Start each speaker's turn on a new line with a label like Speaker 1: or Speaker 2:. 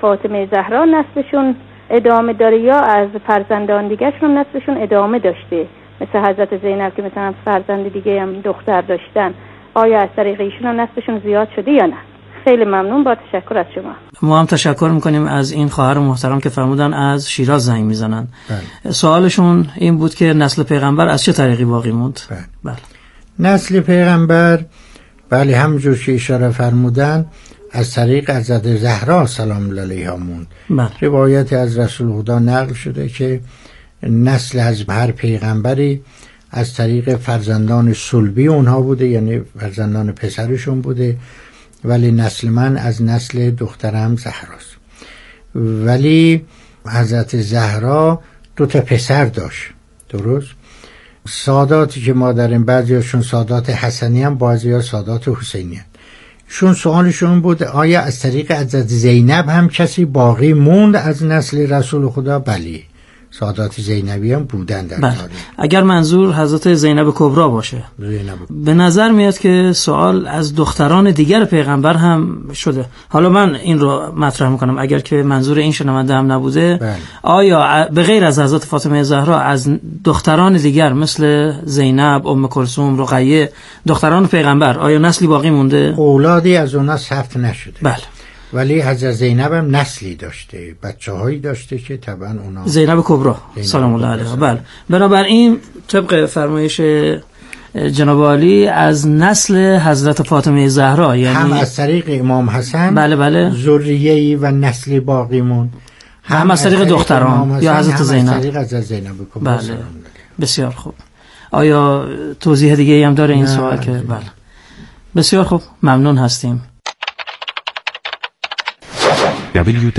Speaker 1: فاطمه زهرا نسلشون ادامه داره یا از فرزندان دیگهشون نسلشون ادامه داشته؟ مثل حضرت زینب که مثلا فرزند دیگه هم دختر داشتن. آیا از طریق ایشون هم نسلشون زیاد شده یا نه؟ خیلی ممنون با تشکر از شما.
Speaker 2: ما هم تشکر می‌کنیم از این خواهر محترم که فرمودن از شیراز زنگ می‌زنن.
Speaker 3: بله.
Speaker 2: سوالشون این بود که نسل پیغمبر از چه طریقی باقی موند؟
Speaker 3: بله.
Speaker 2: بله.
Speaker 3: نسل پیغمبر بله همونجور که اشاره فرمودن از طریق حضرت زهرا سلام الله علیها موند.
Speaker 2: بله.
Speaker 3: روایت از رسول خدا نقل شده که نسل از هر پیغمبری از طریق فرزندان صلبی اونها بوده یعنی فرزندان پسرشون بوده ولی نسل من از نسل دخترم زهراست. ولی حضرت زهرا دو تا پسر داشت درست؟ ساداتی که ما داریم بعضیاشون سادات حسنی هم بعضی ها سادات حسینی هم. شون سوالشون بود آیا از طریق حضرت زینب هم کسی باقی موند از نسل رسول خدا؟ بلی سادات زینبی هم بودن در
Speaker 2: بله.
Speaker 3: تاریخ
Speaker 2: اگر منظور حضرت زینب کبرا باشه.
Speaker 3: زینب.
Speaker 2: به نظر میاد که سوال از دختران دیگر پیغمبر هم شده. حالا من این رو مطرح می‌کنم. اگر که منظور این شنونده هم نبوده
Speaker 3: بله.
Speaker 2: آیا به غیر از حضرت فاطمه زهرا از دختران دیگر مثل زینب ام کلثوم رقیه دختران پیغمبر آیا نسلی باقی مونده؟
Speaker 3: اولادی از اونا ثبت نشده.
Speaker 2: بله.
Speaker 3: ولی حضرت زینب هم نسلی داشته بچه هایی داشته که طبعا اونا
Speaker 2: زینب کبرا. سلام الله. علیها بله. بنابراین طبق فرمایش جناب عالی از نسل حضرت فاطمه زهرا یعنی
Speaker 3: هم از طریق امام حسن
Speaker 2: بله بله.
Speaker 3: ذریه‌ای و نسلی باقی موند
Speaker 2: هم از طریق دختران یا حضرت
Speaker 3: هم
Speaker 2: زینب.
Speaker 3: از طریق حضرت زینب
Speaker 2: بله. بسیار خوب. آیا توضیح دیگه ای هم داره این. سوال که بله. بسیار خوب. ممنون هستیم.
Speaker 4: Www